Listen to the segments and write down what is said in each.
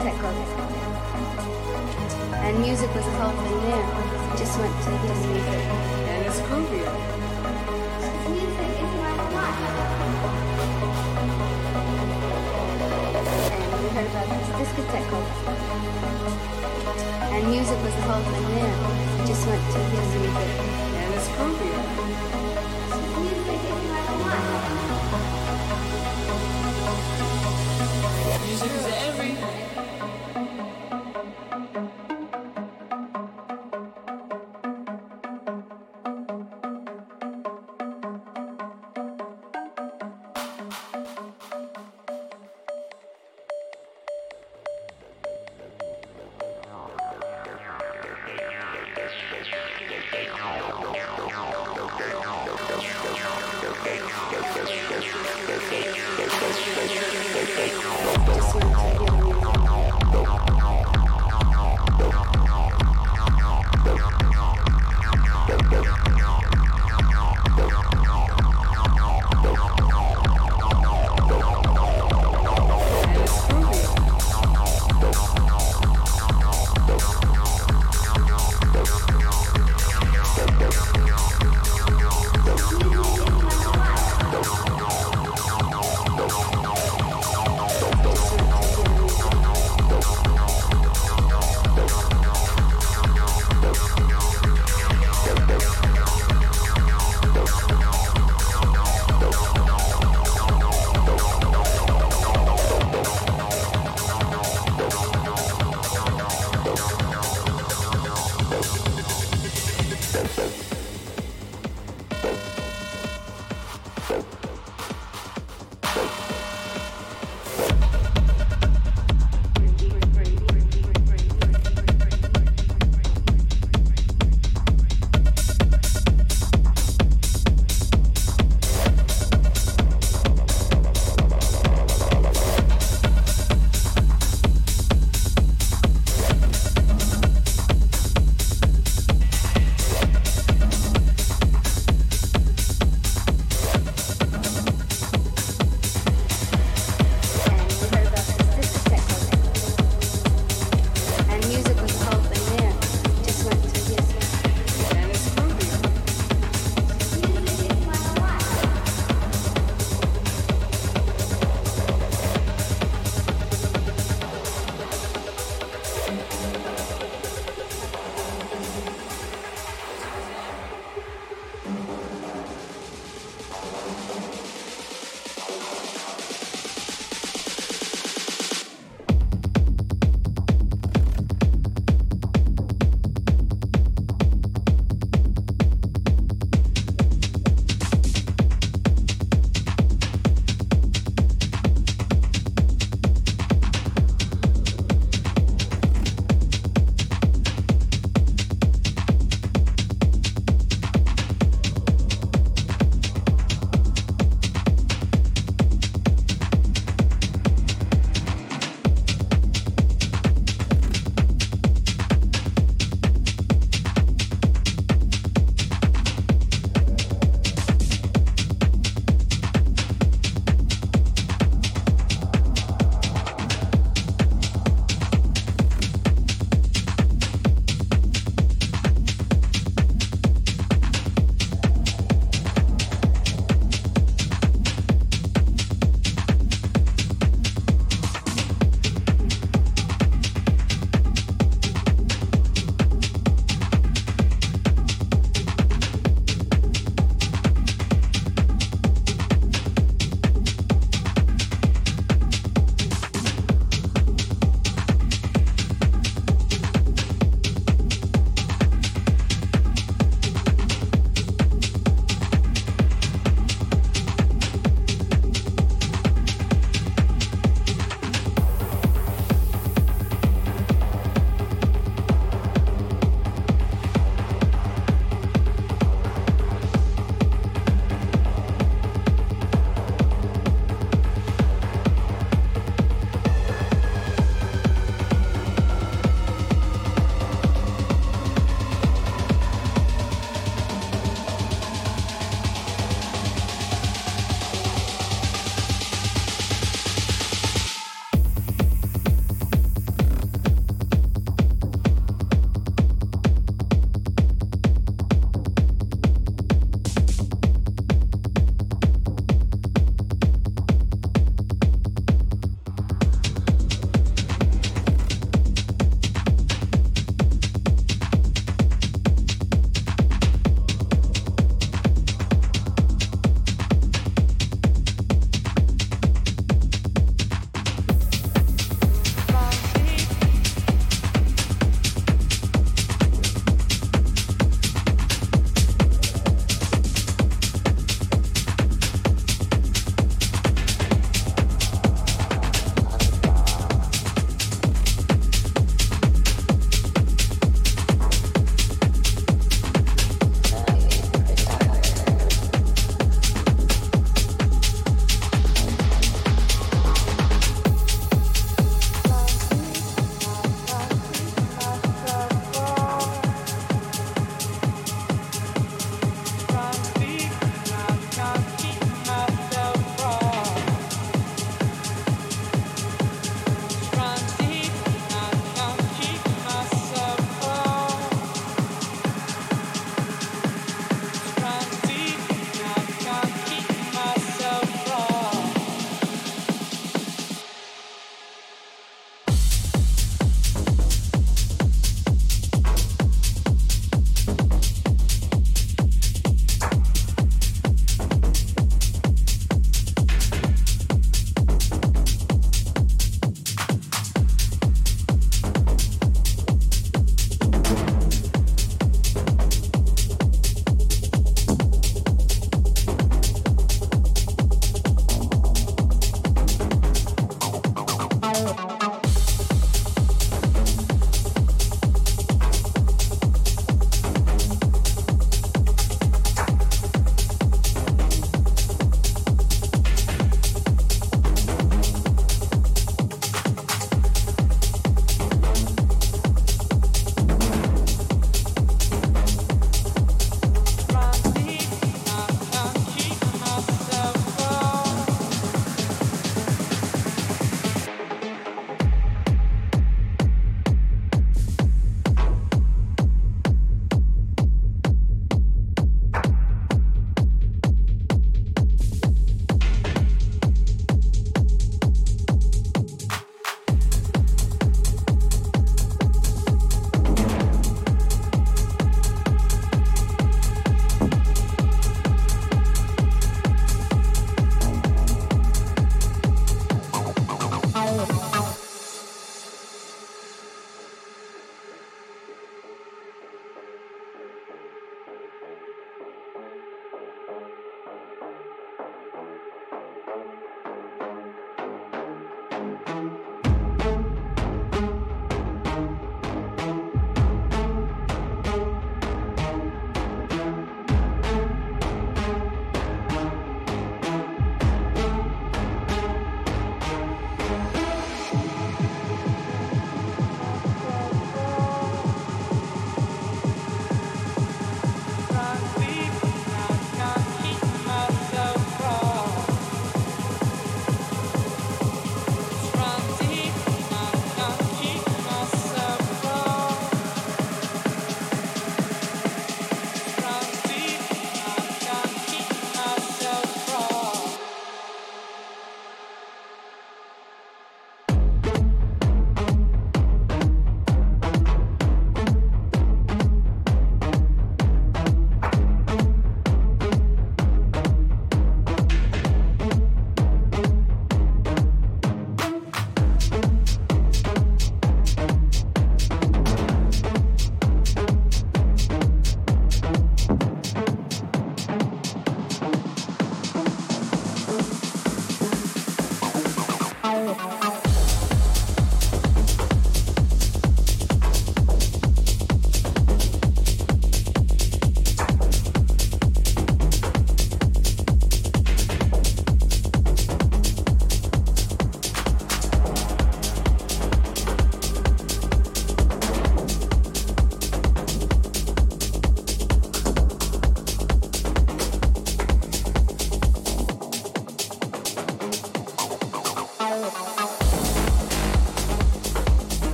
And music was helping them. Just went to his music. And it's groovy. Music is my life. And we heard about discotheque. And music was. Just went to his music. And it's groovy. music is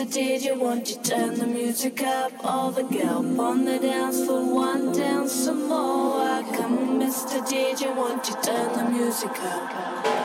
Mr. DJ, won't you turn the music up? All the girl on the dance floor, one dance some more. Come, Mr. DJ, won't you turn the music up?